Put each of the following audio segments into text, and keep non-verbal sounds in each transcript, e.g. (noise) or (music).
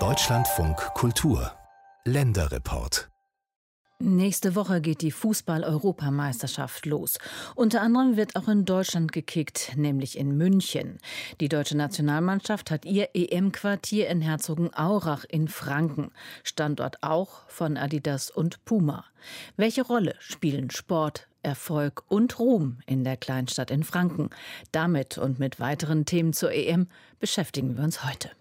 Deutschlandfunk Kultur Länderreport Nächste Woche geht die Fußball-Europameisterschaft los. Unter anderem wird auch in Deutschland gekickt, nämlich in München. Die deutsche Nationalmannschaft hat ihr EM-Quartier in Herzogenaurach in Franken, Standort auch von Adidas und Puma. Welche Rolle spielen Sport, Erfolg und Ruhm in der Kleinstadt in Franken? Damit und mit weiteren Themen zur EM beschäftigen wir uns heute.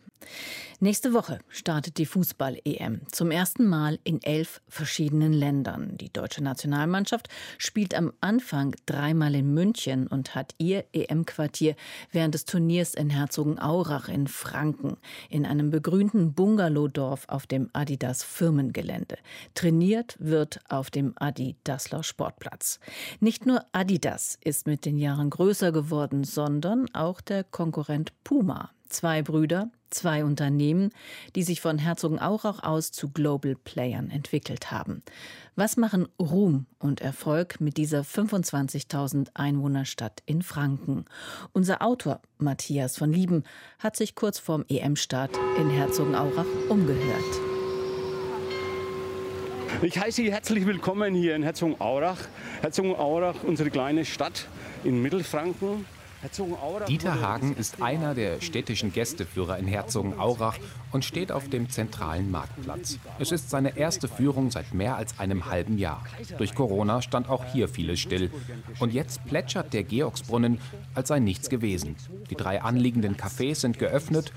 Nächste Woche startet die Fußball-EM zum ersten Mal in elf verschiedenen Ländern. Die deutsche Nationalmannschaft spielt am Anfang dreimal in München und hat ihr EM-Quartier während des Turniers in Herzogenaurach in Franken in einem begrünten Bungalowdorf auf dem Adidas Firmengelände. Trainiert wird auf dem Adi Dassler Sportplatz. Nicht nur Adidas ist mit den Jahren größer geworden, sondern auch der Konkurrent Puma. Zwei Brüder, zwei Unternehmen, die sich von Herzogenaurach aus zu Global Playern entwickelt haben. Was machen Ruhm und Erfolg mit dieser 25.000 Einwohnerstadt in Franken? Unser Autor Matthias von Lieben hat sich kurz vorm EM-Start in Herzogenaurach umgehört. Ich heiße Sie herzlich willkommen hier in Herzogenaurach. Herzogenaurach, unsere kleine Stadt in Mittelfranken. Dieter Hagen ist einer der städtischen Gästeführer in Herzogenaurach und steht auf dem zentralen Marktplatz. Es ist seine erste Führung seit mehr als einem halben Jahr. Durch Corona stand auch hier vieles still. Und jetzt plätschert der Georgsbrunnen, als sei nichts gewesen. Die drei anliegenden Cafés sind geöffnet.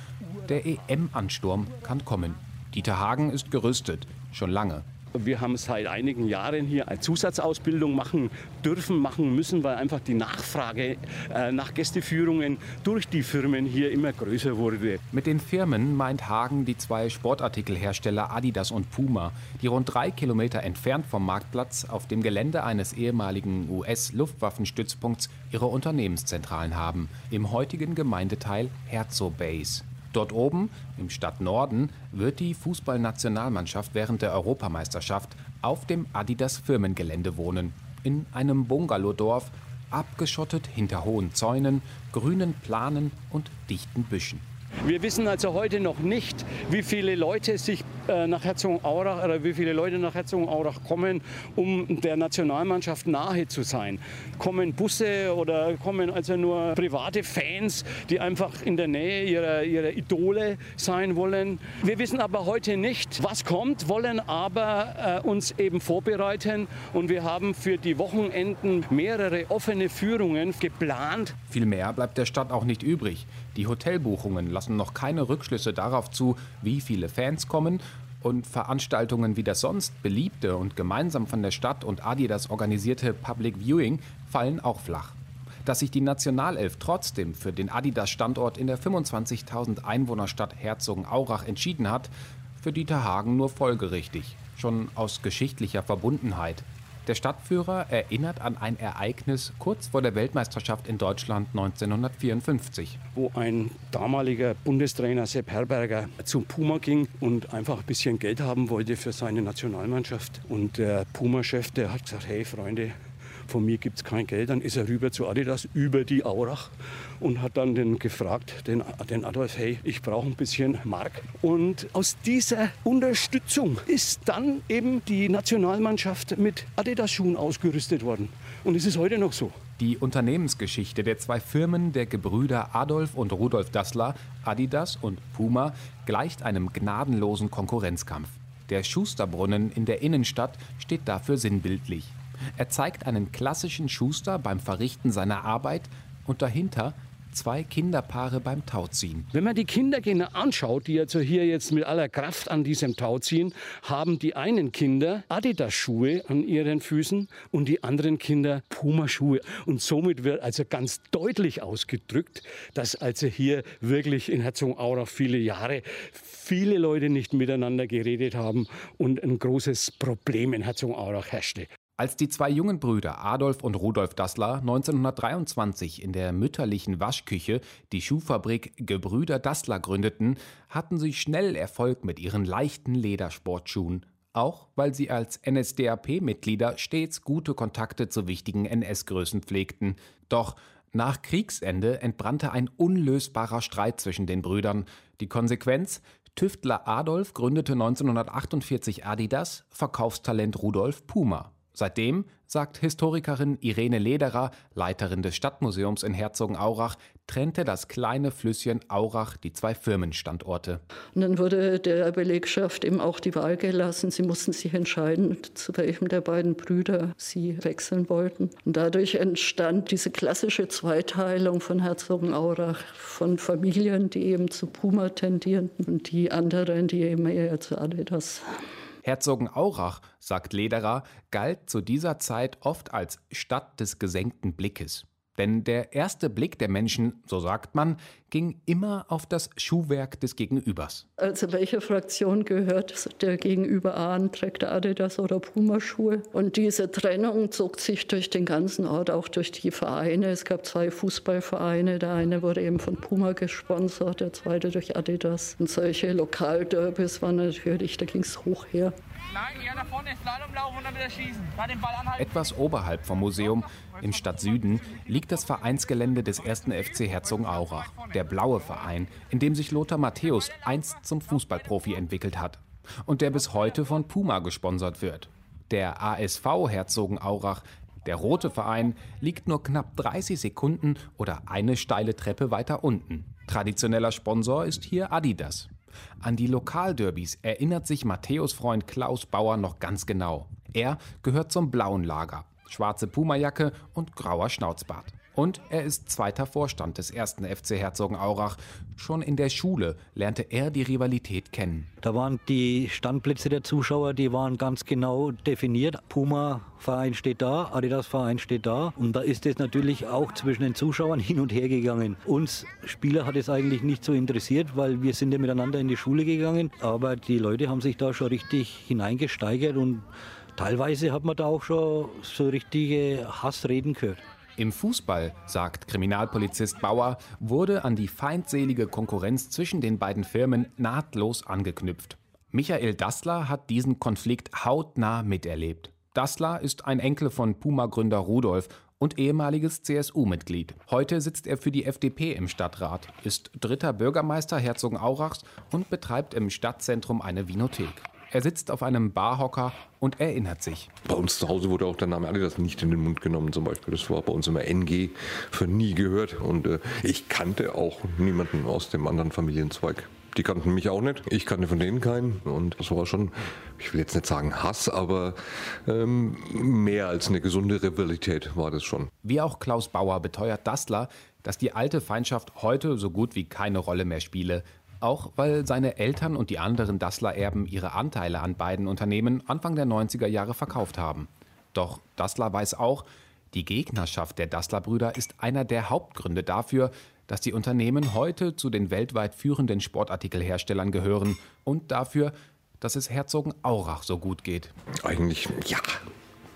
Der EM-Ansturm kann kommen. Dieter Hagen ist gerüstet, schon lange. Wir haben seit einigen Jahren hier eine Zusatzausbildung machen dürfen, machen müssen, weil einfach die Nachfrage äh, nach Gästeführungen durch die Firmen hier immer größer wurde. Mit den Firmen meint Hagen die zwei Sportartikelhersteller Adidas und Puma, die rund drei Kilometer entfernt vom Marktplatz auf dem Gelände eines ehemaligen US-Luftwaffenstützpunkts ihre Unternehmenszentralen haben, im heutigen Gemeindeteil Herzo Base. Dort oben, im Stadtnorden, wird die Fußballnationalmannschaft während der Europameisterschaft auf dem Adidas Firmengelände wohnen. In einem Bungalowdorf, abgeschottet hinter hohen Zäunen, grünen Planen und dichten Büschen. Wir wissen also heute noch nicht, wie viele Leute sich äh, nach Herzogenaurach oder wie viele Leute nach Herzogenaurach kommen, um der Nationalmannschaft nahe zu sein. Kommen Busse oder kommen also nur private Fans, die einfach in der Nähe ihrer, ihrer Idole sein wollen. Wir wissen aber heute nicht, was kommt, wollen aber äh, uns eben vorbereiten und wir haben für die Wochenenden mehrere offene Führungen geplant. Viel mehr bleibt der Stadt auch nicht übrig. Die Hotelbuchungen lassen noch keine Rückschlüsse darauf zu, wie viele Fans kommen und Veranstaltungen wie das sonst beliebte und gemeinsam von der Stadt und Adidas organisierte Public Viewing fallen auch flach. Dass sich die Nationalelf trotzdem für den Adidas-Standort in der 25.000 Einwohnerstadt Herzogenaurach entschieden hat, für Dieter Hagen nur folgerichtig, schon aus geschichtlicher Verbundenheit. Der Stadtführer erinnert an ein Ereignis kurz vor der Weltmeisterschaft in Deutschland 1954. Wo ein damaliger Bundestrainer Sepp Herberger zum Puma ging und einfach ein bisschen Geld haben wollte für seine Nationalmannschaft. Und der Puma-Chef, der hat gesagt, hey Freunde, von mir gibt es kein Geld. Dann ist er rüber zu Adidas über die Aurach und hat dann den gefragt, den, den Adolf, hey, ich brauche ein bisschen Mark. Und aus dieser Unterstützung ist dann eben die Nationalmannschaft mit Adidas-Schuhen ausgerüstet worden. Und es ist heute noch so. Die Unternehmensgeschichte der zwei Firmen der Gebrüder Adolf und Rudolf Dassler, Adidas und Puma, gleicht einem gnadenlosen Konkurrenzkampf. Der Schusterbrunnen in der Innenstadt steht dafür sinnbildlich. Er zeigt einen klassischen Schuster beim Verrichten seiner Arbeit und dahinter zwei Kinderpaare beim Tauziehen. Wenn man die Kinder anschaut, die also hier jetzt mit aller Kraft an diesem Tau ziehen, haben die einen Kinder Adidas-Schuhe an ihren Füßen und die anderen Kinder Puma-Schuhe. Und somit wird also ganz deutlich ausgedrückt, dass also hier wirklich in Herzogenaurach viele Jahre viele Leute nicht miteinander geredet haben und ein großes Problem in Herzogenaurach herrschte. Als die zwei jungen Brüder Adolf und Rudolf Dassler 1923 in der mütterlichen Waschküche die Schuhfabrik Gebrüder Dassler gründeten, hatten sie schnell Erfolg mit ihren leichten Ledersportschuhen, auch weil sie als NSDAP-Mitglieder stets gute Kontakte zu wichtigen NS-Größen pflegten. Doch Nach Kriegsende entbrannte ein unlösbarer Streit zwischen den Brüdern. Die Konsequenz? Tüftler Adolf gründete 1948 Adidas, Verkaufstalent Rudolf Puma. Seitdem, sagt Historikerin Irene Lederer, Leiterin des Stadtmuseums in Herzogenaurach, trennte das kleine Flüsschen Aurach die zwei Firmenstandorte. Und dann wurde der Belegschaft eben auch die Wahl gelassen. Sie mussten sich entscheiden, zu welchem der beiden Brüder sie wechseln wollten. Und dadurch entstand diese klassische Zweiteilung von Herzogenaurach von Familien, die eben zu Puma tendierten und die anderen, die eben eher zu Adidas. Herzogenaurach, sagt Lederer, galt zu dieser Zeit oft als Stadt des gesenkten Blickes. Denn der erste Blick der Menschen, so sagt man, ging immer auf das Schuhwerk des Gegenübers. Also welche Fraktion gehört der Gegenüber an? Trägt er Adidas oder Puma-Schuhe? Und diese Trennung zog sich durch den ganzen Ort, auch durch die Vereine. Es gab zwei Fußballvereine. Der eine wurde eben von Puma gesponsert, der zweite durch Adidas. Und solche Lokalderbys waren natürlich, da ging es hoch her. Nein, ja, da vorne ist Slalomlauf und dann wieder schießen. den Ball anhalten. Etwas oberhalb vom Museum, im Stadtsüden, liegt das Vereinsgelände des 1. FC Herzogenaurach, der blaue Verein, in dem sich Lothar Matthäus einst zum Fußballprofi entwickelt hat und der bis heute von Puma gesponsert wird. Der ASV Herzogenaurach der rote Verein liegt nur knapp 30 Sekunden oder eine steile Treppe weiter unten. Traditioneller Sponsor ist hier Adidas. An die Lokalderbys erinnert sich Matthäus Freund Klaus Bauer noch ganz genau. Er gehört zum blauen Lager. Schwarze Pumajacke und grauer Schnauzbart. Und er ist zweiter Vorstand des ersten FC Herzogenaurach. Schon in der Schule lernte er die Rivalität kennen. Da waren die Standplätze der Zuschauer, die waren ganz genau definiert. Puma-Verein steht da, Adidas-Verein steht da. Und da ist es natürlich auch zwischen den Zuschauern hin und her gegangen. Uns Spieler hat es eigentlich nicht so interessiert, weil wir sind ja miteinander in die Schule gegangen. Aber die Leute haben sich da schon richtig hineingesteigert und teilweise hat man da auch schon so richtige Hassreden gehört. Im Fußball, sagt Kriminalpolizist Bauer, wurde an die feindselige Konkurrenz zwischen den beiden Firmen nahtlos angeknüpft. Michael Dassler hat diesen Konflikt hautnah miterlebt. Dassler ist ein Enkel von Puma-Gründer Rudolf und ehemaliges CSU-Mitglied. Heute sitzt er für die FDP im Stadtrat, ist dritter Bürgermeister Herzogenaurachs und betreibt im Stadtzentrum eine Vinothek. Er sitzt auf einem Barhocker und erinnert sich. Bei uns zu Hause wurde auch der Name Adidas nicht in den Mund genommen zum Beispiel. Das war bei uns immer NG, für nie gehört. Und äh, ich kannte auch niemanden aus dem anderen Familienzweig. Die kannten mich auch nicht. Ich kannte von denen keinen. Und das war schon, ich will jetzt nicht sagen Hass, aber ähm, mehr als eine gesunde Rivalität war das schon. Wie auch Klaus Bauer beteuert Dastler, dass die alte Feindschaft heute so gut wie keine Rolle mehr spiele. Auch weil seine Eltern und die anderen Dassler-Erben ihre Anteile an beiden Unternehmen Anfang der 90er Jahre verkauft haben. Doch Dassler weiß auch, die Gegnerschaft der Dassler-Brüder ist einer der Hauptgründe dafür, dass die Unternehmen heute zu den weltweit führenden Sportartikelherstellern gehören und dafür, dass es Herzogenaurach so gut geht. Eigentlich ja,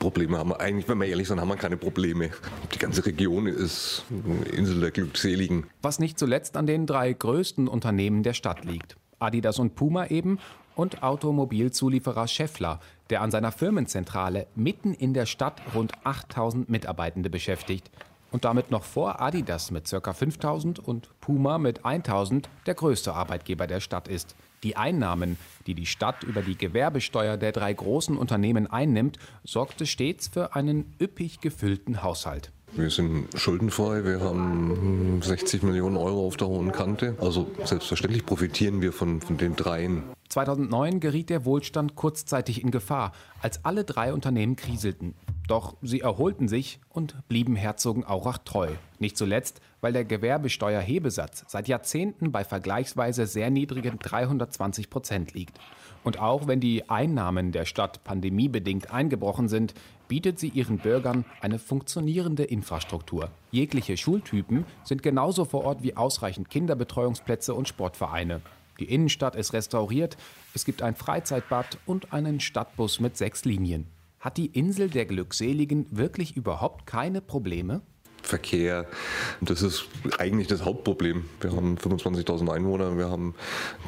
Probleme haben wir eigentlich, wenn wir ehrlich sind, haben wir keine Probleme. Die ganze Region ist eine Insel der Glückseligen. Was nicht zuletzt an den drei größten Unternehmen der Stadt liegt. Adidas und Puma eben und Automobilzulieferer Scheffler, der an seiner Firmenzentrale mitten in der Stadt rund 8000 Mitarbeitende beschäftigt und damit noch vor Adidas mit ca. 5000 und Puma mit 1000 der größte Arbeitgeber der Stadt ist. Die Einnahmen, die die Stadt über die Gewerbesteuer der drei großen Unternehmen einnimmt, sorgte stets für einen üppig gefüllten Haushalt. Wir sind schuldenfrei, wir haben 60 Millionen Euro auf der hohen Kante. Also selbstverständlich profitieren wir von, von den dreien. 2009 geriet der Wohlstand kurzzeitig in Gefahr, als alle drei Unternehmen kriselten. Doch sie erholten sich und blieben Herzogenaurach treu. Nicht zuletzt, weil der Gewerbesteuerhebesatz seit Jahrzehnten bei vergleichsweise sehr niedrigen 320 Prozent liegt. Und auch wenn die Einnahmen der Stadt pandemiebedingt eingebrochen sind, bietet sie ihren Bürgern eine funktionierende Infrastruktur. Jegliche Schultypen sind genauso vor Ort wie ausreichend Kinderbetreuungsplätze und Sportvereine. Die Innenstadt ist restauriert, es gibt ein Freizeitbad und einen Stadtbus mit sechs Linien. Hat die Insel der Glückseligen wirklich überhaupt keine Probleme? Verkehr. Das ist eigentlich das Hauptproblem. Wir haben 25.000 Einwohner, wir haben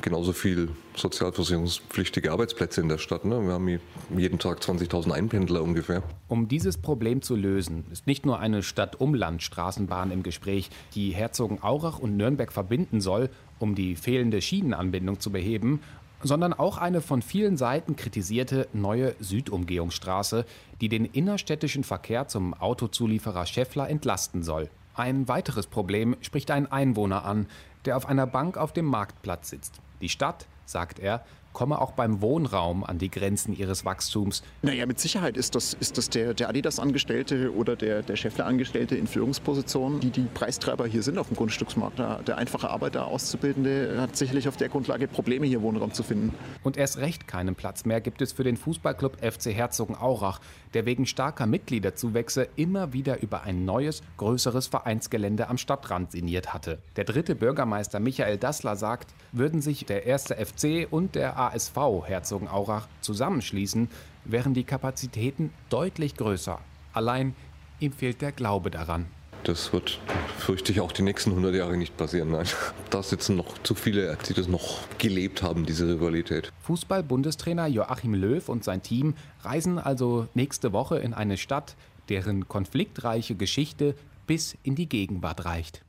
genauso viel sozialversicherungspflichtige Arbeitsplätze in der Stadt. Ne? Wir haben jeden Tag 20.000 Einpendler ungefähr. Um dieses Problem zu lösen, ist nicht nur eine Stadt-Umland-Straßenbahn im Gespräch, die Herzogenaurach und Nürnberg verbinden soll, um die fehlende Schienenanbindung zu beheben, sondern auch eine von vielen Seiten kritisierte neue Südumgehungsstraße, die den innerstädtischen Verkehr zum Autozulieferer Scheffler entlasten soll. Ein weiteres Problem spricht ein Einwohner an, der auf einer Bank auf dem Marktplatz sitzt. Die Stadt, sagt er, komme auch beim Wohnraum an die Grenzen ihres Wachstums. Naja, mit Sicherheit ist das, ist das der, der Adidas-Angestellte oder der, der Schäffler-Angestellte in Führungspositionen, die die Preistreiber hier sind auf dem Grundstücksmarkt. Der, der einfache Arbeiter, Auszubildende hat sicherlich auf der Grundlage Probleme, hier Wohnraum zu finden. Und erst recht keinen Platz mehr gibt es für den Fußballclub FC Herzogenaurach, der wegen starker Mitgliederzuwächse immer wieder über ein neues, größeres Vereinsgelände am Stadtrand sinniert hatte. Der dritte Bürgermeister Michael Dassler sagt, würden sich der erste FC und der ASV Herzogenaurach zusammenschließen, wären die Kapazitäten deutlich größer. Allein ihm fehlt der Glaube daran. Das wird, fürchte ich, auch die nächsten 100 Jahre nicht passieren. Nein, (laughs) da sitzen noch zu viele, die das noch gelebt haben, diese Rivalität. Fußball-Bundestrainer Joachim Löw und sein Team reisen also nächste Woche in eine Stadt, deren konfliktreiche Geschichte bis in die Gegenwart reicht.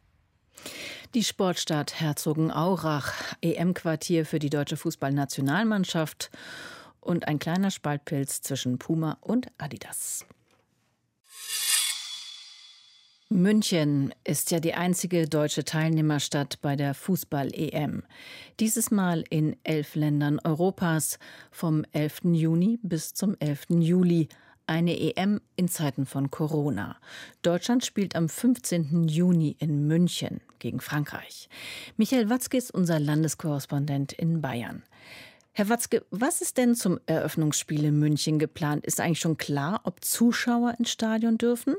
Die Sportstadt Herzogenaurach, EM-Quartier für die deutsche Fußballnationalmannschaft und ein kleiner Spaltpilz zwischen Puma und Adidas. München ist ja die einzige deutsche Teilnehmerstadt bei der Fußball-EM. Dieses Mal in elf Ländern Europas vom 11. Juni bis zum 11. Juli eine EM in Zeiten von Corona. Deutschland spielt am 15. Juni in München gegen Frankreich. Michael Watzke ist unser Landeskorrespondent in Bayern. Herr Watzke, was ist denn zum Eröffnungsspiel in München geplant? Ist eigentlich schon klar, ob Zuschauer ins Stadion dürfen?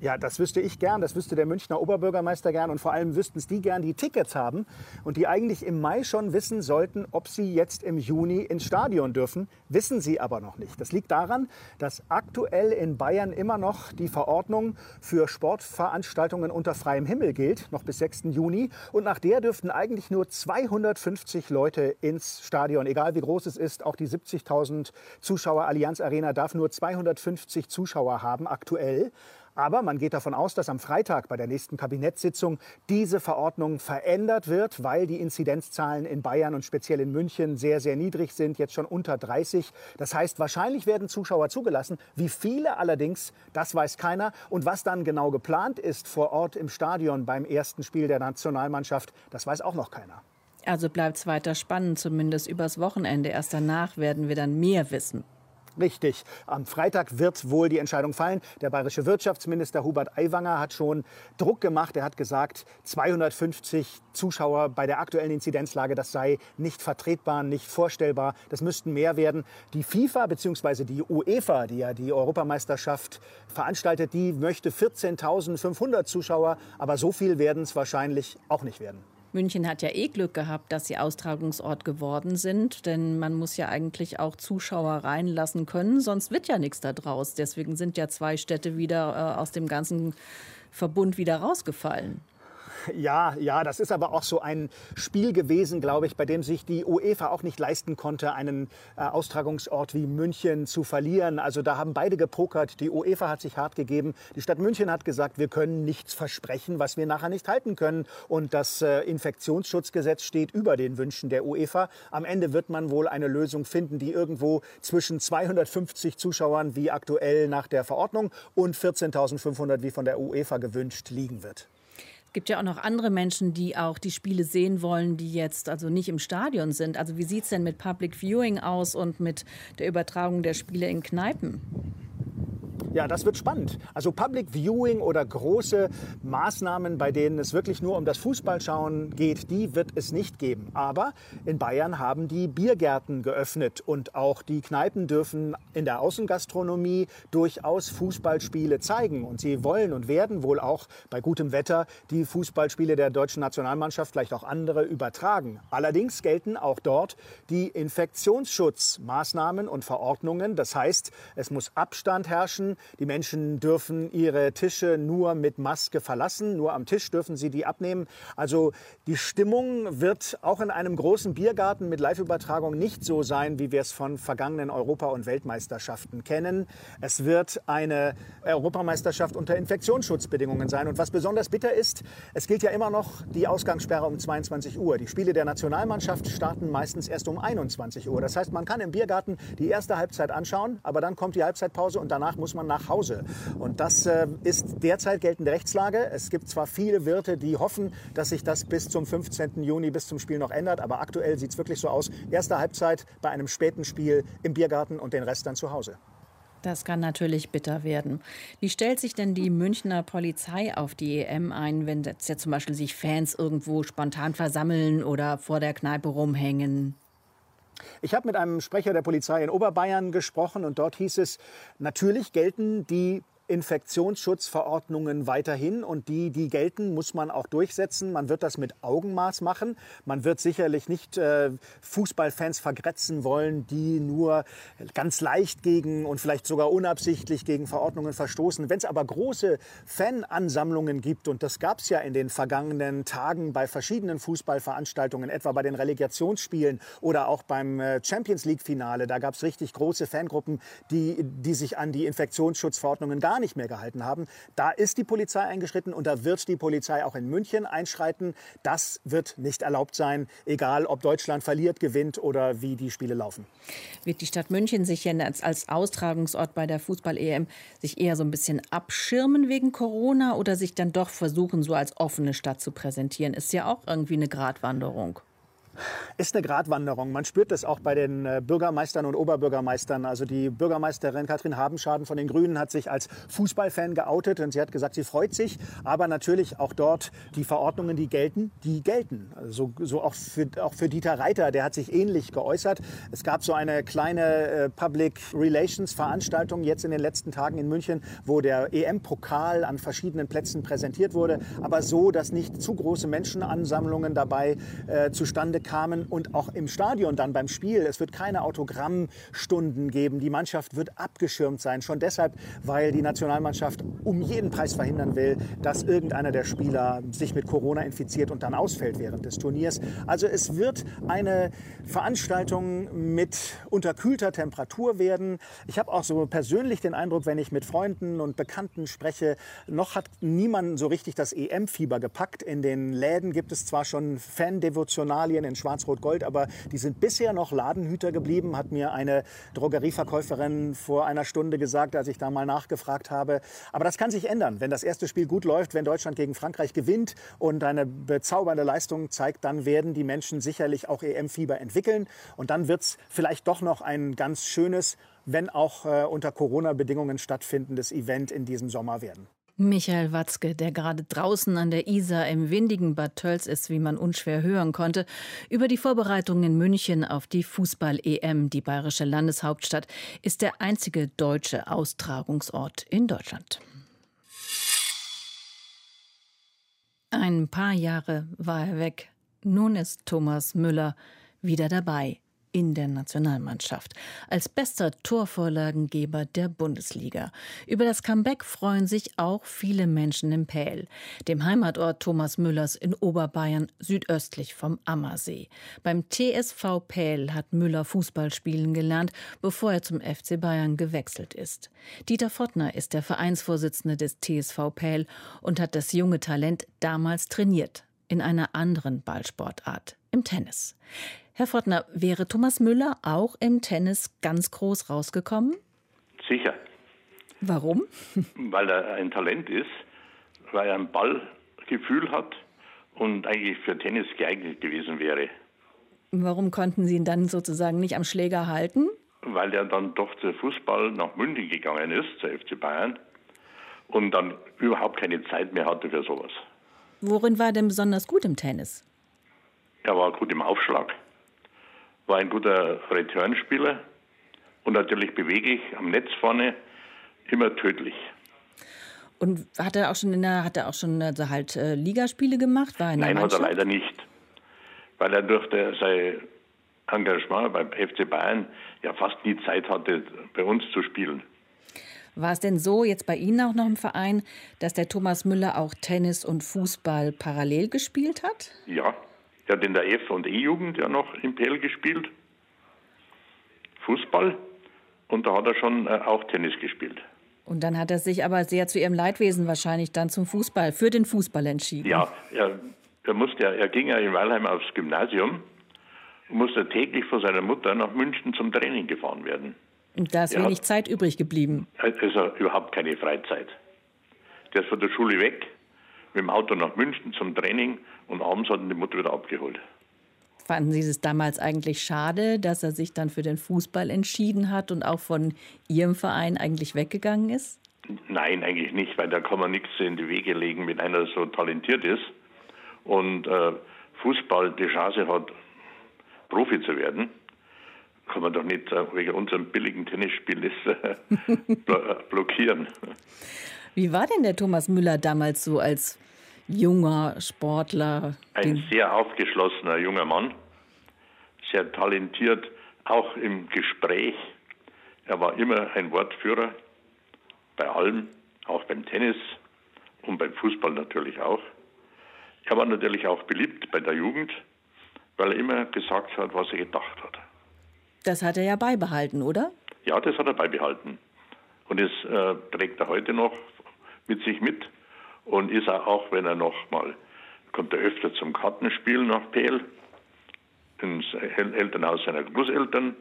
Ja, das wüsste ich gern, das wüsste der Münchner Oberbürgermeister gern und vor allem wüssten es die gern, die Tickets haben und die eigentlich im Mai schon wissen sollten, ob sie jetzt im Juni ins Stadion dürfen, wissen sie aber noch nicht. Das liegt daran, dass aktuell in Bayern immer noch die Verordnung für Sportveranstaltungen unter freiem Himmel gilt, noch bis 6. Juni und nach der dürften eigentlich nur 250 Leute ins Stadion, egal wie groß es ist, auch die 70.000 Zuschauer Allianz Arena darf nur 250 Zuschauer haben aktuell. Aber man geht davon aus, dass am Freitag bei der nächsten Kabinettssitzung diese Verordnung verändert wird, weil die Inzidenzzahlen in Bayern und speziell in München sehr, sehr niedrig sind, jetzt schon unter 30. Das heißt, wahrscheinlich werden Zuschauer zugelassen. Wie viele allerdings, das weiß keiner. Und was dann genau geplant ist vor Ort im Stadion beim ersten Spiel der Nationalmannschaft, das weiß auch noch keiner. Also bleibt es weiter spannend, zumindest übers Wochenende. Erst danach werden wir dann mehr wissen. Richtig. Am Freitag wird wohl die Entscheidung fallen. Der bayerische Wirtschaftsminister Hubert Aiwanger hat schon Druck gemacht. Er hat gesagt, 250 Zuschauer bei der aktuellen Inzidenzlage, das sei nicht vertretbar, nicht vorstellbar. Das müssten mehr werden. Die FIFA bzw. die UEFA, die ja die Europameisterschaft veranstaltet, die möchte 14.500 Zuschauer. Aber so viel werden es wahrscheinlich auch nicht werden. München hat ja eh Glück gehabt, dass sie Austragungsort geworden sind, denn man muss ja eigentlich auch Zuschauer reinlassen können, sonst wird ja nichts da draus. Deswegen sind ja zwei Städte wieder äh, aus dem ganzen Verbund wieder rausgefallen. Ja, ja, das ist aber auch so ein Spiel gewesen, glaube ich, bei dem sich die UEFA auch nicht leisten konnte, einen äh, Austragungsort wie München zu verlieren. Also da haben beide gepokert. Die UEFA hat sich hart gegeben. Die Stadt München hat gesagt, wir können nichts versprechen, was wir nachher nicht halten können. Und das äh, Infektionsschutzgesetz steht über den Wünschen der UEFA. Am Ende wird man wohl eine Lösung finden, die irgendwo zwischen 250 Zuschauern wie aktuell nach der Verordnung und 14.500 wie von der UEFA gewünscht liegen wird gibt ja auch noch andere Menschen, die auch die Spiele sehen wollen, die jetzt also nicht im Stadion sind. Also wie sieht es denn mit Public Viewing aus und mit der Übertragung der Spiele in Kneipen? Ja, das wird spannend. Also Public Viewing oder große Maßnahmen, bei denen es wirklich nur um das Fußballschauen geht, die wird es nicht geben. Aber in Bayern haben die Biergärten geöffnet und auch die Kneipen dürfen in der Außengastronomie durchaus Fußballspiele zeigen. Und sie wollen und werden wohl auch bei gutem Wetter die Fußballspiele der deutschen Nationalmannschaft, vielleicht auch andere, übertragen. Allerdings gelten auch dort die Infektionsschutzmaßnahmen und Verordnungen. Das heißt, es muss Abstand herrschen Die Menschen dürfen ihre Tische nur mit Maske verlassen. Nur am Tisch dürfen sie die abnehmen. Also die Stimmung wird auch in einem großen Biergarten mit Live-Übertragung nicht so sein, wie wir es von vergangenen Europa- und Weltmeisterschaften kennen. Es wird eine Europameisterschaft unter Infektionsschutzbedingungen sein. Und was besonders bitter ist, es gilt ja immer noch die Ausgangssperre um 22 Uhr. Die Spiele der Nationalmannschaft starten meistens erst um 21 Uhr. Das heißt, man kann im Biergarten die erste Halbzeit anschauen, aber dann kommt die Halbzeitpause und danach muss man nach Hause. Und das äh, ist derzeit geltende Rechtslage. Es gibt zwar viele Wirte, die hoffen, dass sich das bis zum 15. Juni, bis zum Spiel noch ändert, aber aktuell sieht es wirklich so aus. Erste Halbzeit bei einem späten Spiel im Biergarten und den Rest dann zu Hause. Das kann natürlich bitter werden. Wie stellt sich denn die Münchner Polizei auf die EM ein, wenn jetzt zum Beispiel sich Fans irgendwo spontan versammeln oder vor der Kneipe rumhängen? Ich habe mit einem Sprecher der Polizei in Oberbayern gesprochen und dort hieß es, natürlich gelten die Infektionsschutzverordnungen weiterhin und die, die gelten, muss man auch durchsetzen. Man wird das mit Augenmaß machen. Man wird sicherlich nicht äh, Fußballfans vergrätzen wollen, die nur ganz leicht gegen und vielleicht sogar unabsichtlich gegen Verordnungen verstoßen. Wenn es aber große Fanansammlungen gibt, und das gab es ja in den vergangenen Tagen bei verschiedenen Fußballveranstaltungen, etwa bei den Relegationsspielen oder auch beim äh, Champions League-Finale, da gab es richtig große Fangruppen, die, die sich an die Infektionsschutzverordnungen gar gar nicht mehr gehalten haben. Da ist die Polizei eingeschritten und da wird die Polizei auch in München einschreiten. Das wird nicht erlaubt sein, egal ob Deutschland verliert, gewinnt oder wie die Spiele laufen. Wird die Stadt München sich jetzt als Austragungsort bei der Fußball-EM sich eher so ein bisschen abschirmen wegen Corona oder sich dann doch versuchen, so als offene Stadt zu präsentieren? Ist ja auch irgendwie eine Gratwanderung ist eine Gratwanderung. Man spürt das auch bei den äh, Bürgermeistern und Oberbürgermeistern. Also die Bürgermeisterin Katrin Habenschaden von den Grünen hat sich als Fußballfan geoutet und sie hat gesagt, sie freut sich. Aber natürlich auch dort die Verordnungen, die gelten, die gelten. Also so auch für, auch für Dieter Reiter, der hat sich ähnlich geäußert. Es gab so eine kleine äh, Public Relations Veranstaltung jetzt in den letzten Tagen in München, wo der EM-Pokal an verschiedenen Plätzen präsentiert wurde, aber so, dass nicht zu große Menschenansammlungen dabei äh, zustande kamen und auch im Stadion dann beim Spiel. Es wird keine Autogrammstunden geben. Die Mannschaft wird abgeschirmt sein. Schon deshalb, weil die Nationalmannschaft um jeden Preis verhindern will, dass irgendeiner der Spieler sich mit Corona infiziert und dann ausfällt während des Turniers. Also es wird eine Veranstaltung mit unterkühlter Temperatur werden. Ich habe auch so persönlich den Eindruck, wenn ich mit Freunden und Bekannten spreche, noch hat niemand so richtig das EM-Fieber gepackt. In den Läden gibt es zwar schon Fan-Devotionalien in Schwarz-Rot-Gold, aber die sind bisher noch Ladenhüter geblieben, hat mir eine Drogerieverkäuferin vor einer Stunde gesagt, als ich da mal nachgefragt habe. Aber das kann sich ändern. Wenn das erste Spiel gut läuft, wenn Deutschland gegen Frankreich gewinnt und eine bezaubernde Leistung zeigt, dann werden die Menschen sicherlich auch EM-Fieber entwickeln. Und dann wird es vielleicht doch noch ein ganz schönes, wenn auch äh, unter Corona-Bedingungen stattfindendes Event in diesem Sommer werden. Michael Watzke, der gerade draußen an der Isar im windigen Bad Tölz ist, wie man unschwer hören konnte, über die Vorbereitungen in München auf die Fußball-EM, die bayerische Landeshauptstadt, ist der einzige deutsche Austragungsort in Deutschland. Ein paar Jahre war er weg. Nun ist Thomas Müller wieder dabei in der Nationalmannschaft als bester Torvorlagengeber der Bundesliga. Über das Comeback freuen sich auch viele Menschen im Pähl, dem Heimatort Thomas Müllers in Oberbayern südöstlich vom Ammersee. Beim TSV Pähl hat Müller Fußball spielen gelernt, bevor er zum FC Bayern gewechselt ist. Dieter Fottner ist der Vereinsvorsitzende des TSV Pähl und hat das junge Talent damals trainiert in einer anderen Ballsportart, im Tennis. Herr Fortner, wäre Thomas Müller auch im Tennis ganz groß rausgekommen? Sicher. Warum? (laughs) Weil er ein Talent ist, weil er ein Ballgefühl hat und eigentlich für Tennis geeignet gewesen wäre. Warum konnten Sie ihn dann sozusagen nicht am Schläger halten? Weil er dann doch zu Fußball nach München gegangen ist, zur FC Bayern, und dann überhaupt keine Zeit mehr hatte für sowas. Worin war er denn besonders gut im Tennis? Er war gut im Aufschlag war ein guter Returnspieler und natürlich beweglich am Netz vorne, immer tödlich. Und hat er auch schon in der, hat er auch schon also halt äh, Ligaspiele gemacht? War Nein, hat er leider nicht, weil er durch der, sein Engagement beim FC Bayern ja fast nie Zeit hatte, bei uns zu spielen. War es denn so, jetzt bei Ihnen auch noch im Verein, dass der Thomas Müller auch Tennis und Fußball parallel gespielt hat? Ja, er hat in der F- und E-Jugend ja noch im PL gespielt. Fußball. Und da hat er schon äh, auch Tennis gespielt. Und dann hat er sich aber sehr zu Ihrem Leidwesen wahrscheinlich dann zum Fußball, für den Fußball entschieden. Ja, er, er, musste, er ging ja in Weilheim aufs Gymnasium und musste täglich von seiner Mutter nach München zum Training gefahren werden. Und da ist Er wenig hat- Zeit übrig geblieben. Also überhaupt keine Freizeit. Der ist von der Schule weg, mit dem Auto nach München zum Training und abends hat ihn die Mutter wieder abgeholt. Fanden Sie es damals eigentlich schade, dass er sich dann für den Fußball entschieden hat und auch von Ihrem Verein eigentlich weggegangen ist? Nein, eigentlich nicht, weil da kann man nichts in die Wege legen, wenn einer so talentiert ist und äh, Fußball die Chance hat, Profi zu werden. Kann man doch nicht äh, wegen unserem billigen Tennisspiel das, äh, (laughs) äh, blockieren. Wie war denn der Thomas Müller damals so als junger Sportler? Ein sehr aufgeschlossener junger Mann, sehr talentiert, auch im Gespräch. Er war immer ein Wortführer bei allem, auch beim Tennis und beim Fußball natürlich auch. Er war natürlich auch beliebt bei der Jugend, weil er immer gesagt hat, was er gedacht hat. Das hat er ja beibehalten, oder? Ja, das hat er beibehalten. Und das äh, trägt er heute noch mit sich mit. Und ist er auch, wenn er noch mal, kommt er öfter zum Kartenspielen nach PL, ins El- Elternhaus seiner Großeltern,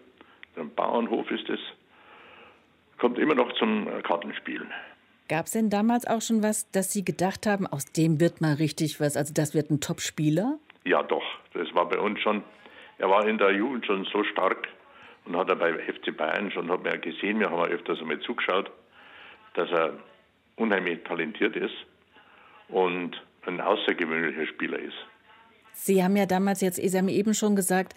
am Bauernhof ist es, kommt immer noch zum äh, Kartenspielen. Gab es denn damals auch schon was, dass Sie gedacht haben, aus dem wird mal richtig was, also das wird ein Top-Spieler? Ja, doch, das war bei uns schon, er war in der Jugend schon so stark und hat er bei FC Bayern schon, hat man ja gesehen, wir haben ja öfters einmal zugeschaut, dass er unheimlich talentiert ist und ein außergewöhnlicher Spieler ist. Sie haben ja damals jetzt, Sie haben eben schon gesagt,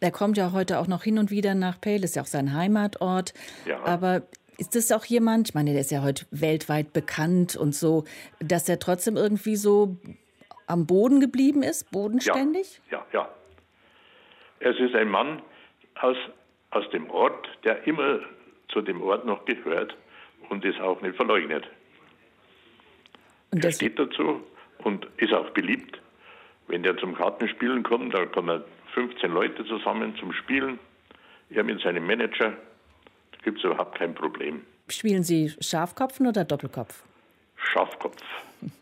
er kommt ja heute auch noch hin und wieder nach Pale, ist ja auch sein Heimatort. Ja. Aber ist das auch jemand, ich meine, der ist ja heute weltweit bekannt und so, dass er trotzdem irgendwie so am Boden geblieben ist, bodenständig? Ja, ja. Es ist ein Mann aus, aus dem Ort, der immer zu dem Ort noch gehört und es auch nicht verleugnet. Und er das, steht dazu und ist auch beliebt. Wenn der zum Kartenspielen kommt, da kommen 15 Leute zusammen zum Spielen. Er mit seinem Manager, da gibt es überhaupt kein Problem. spielen Sie Schafkopfen oder Doppelkopf? Schafkopf. (laughs)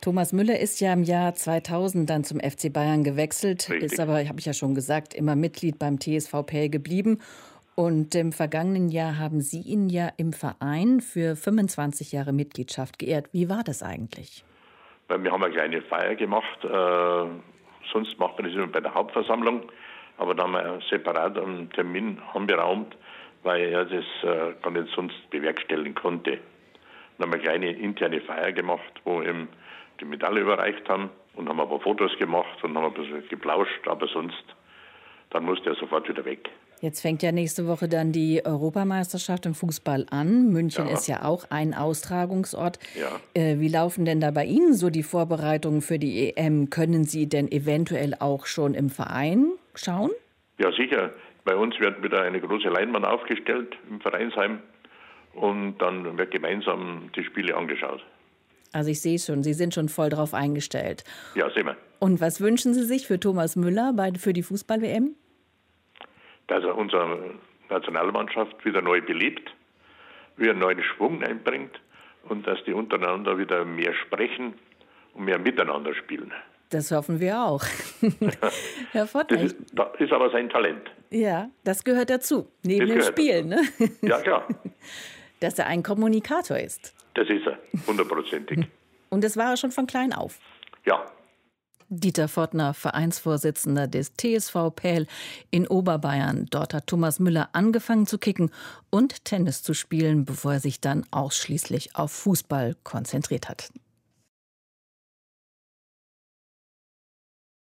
Thomas Müller ist ja im Jahr 2000 dann zum FC Bayern gewechselt, Richtig. ist aber, habe ich ja schon gesagt, immer Mitglied beim TSV Pell geblieben. Und im vergangenen Jahr haben Sie ihn ja im Verein für 25 Jahre Mitgliedschaft geehrt. Wie war das eigentlich? Wir haben eine kleine Feier gemacht. Äh, sonst macht man das immer bei der Hauptversammlung. Aber da haben wir separat einen Termin anberaumt, weil er das äh, gar nicht sonst bewerkstelligen konnte. Dann haben wir eine kleine interne Feier gemacht, wo ihm die Medaille überreicht haben und haben ein paar Fotos gemacht und haben ein bisschen geplauscht, aber sonst, dann musste er sofort wieder weg. Jetzt fängt ja nächste Woche dann die Europameisterschaft im Fußball an. München Ja. ist ja auch ein Austragungsort. Ja. Äh, wie laufen denn da bei Ihnen so die Vorbereitungen für die EM? Können Sie denn eventuell auch schon im Verein schauen? Ja, sicher. Bei uns wird wieder eine große Leinwand aufgestellt im Vereinsheim und dann wird gemeinsam die Spiele angeschaut. Also ich sehe schon, Sie sind schon voll drauf eingestellt. Ja, sehen wir. Und was wünschen Sie sich für Thomas Müller bei, für die Fußball-WM? Dass er unsere Nationalmannschaft wieder neu belebt, wieder einen neuen Schwung einbringt und dass die untereinander wieder mehr sprechen und mehr miteinander spielen. Das hoffen wir auch. (laughs) Herr Das Vottner, ist, das ist aber sein Talent. ja, das gehört dazu. Neben Das dem Spiel, ne? Ja, klar, (laughs) Dass er ein Kommunikator ist. das ist er, hundertprozentig. (laughs) Und das war er schon von klein auf. Ja, Dieter Vottner, Vereinsvorsitzender des TSV Pähl in Oberbayern. Dort hat Thomas Müller angefangen zu kicken und Tennis zu spielen, bevor er sich dann ausschließlich auf Fußball konzentriert hat.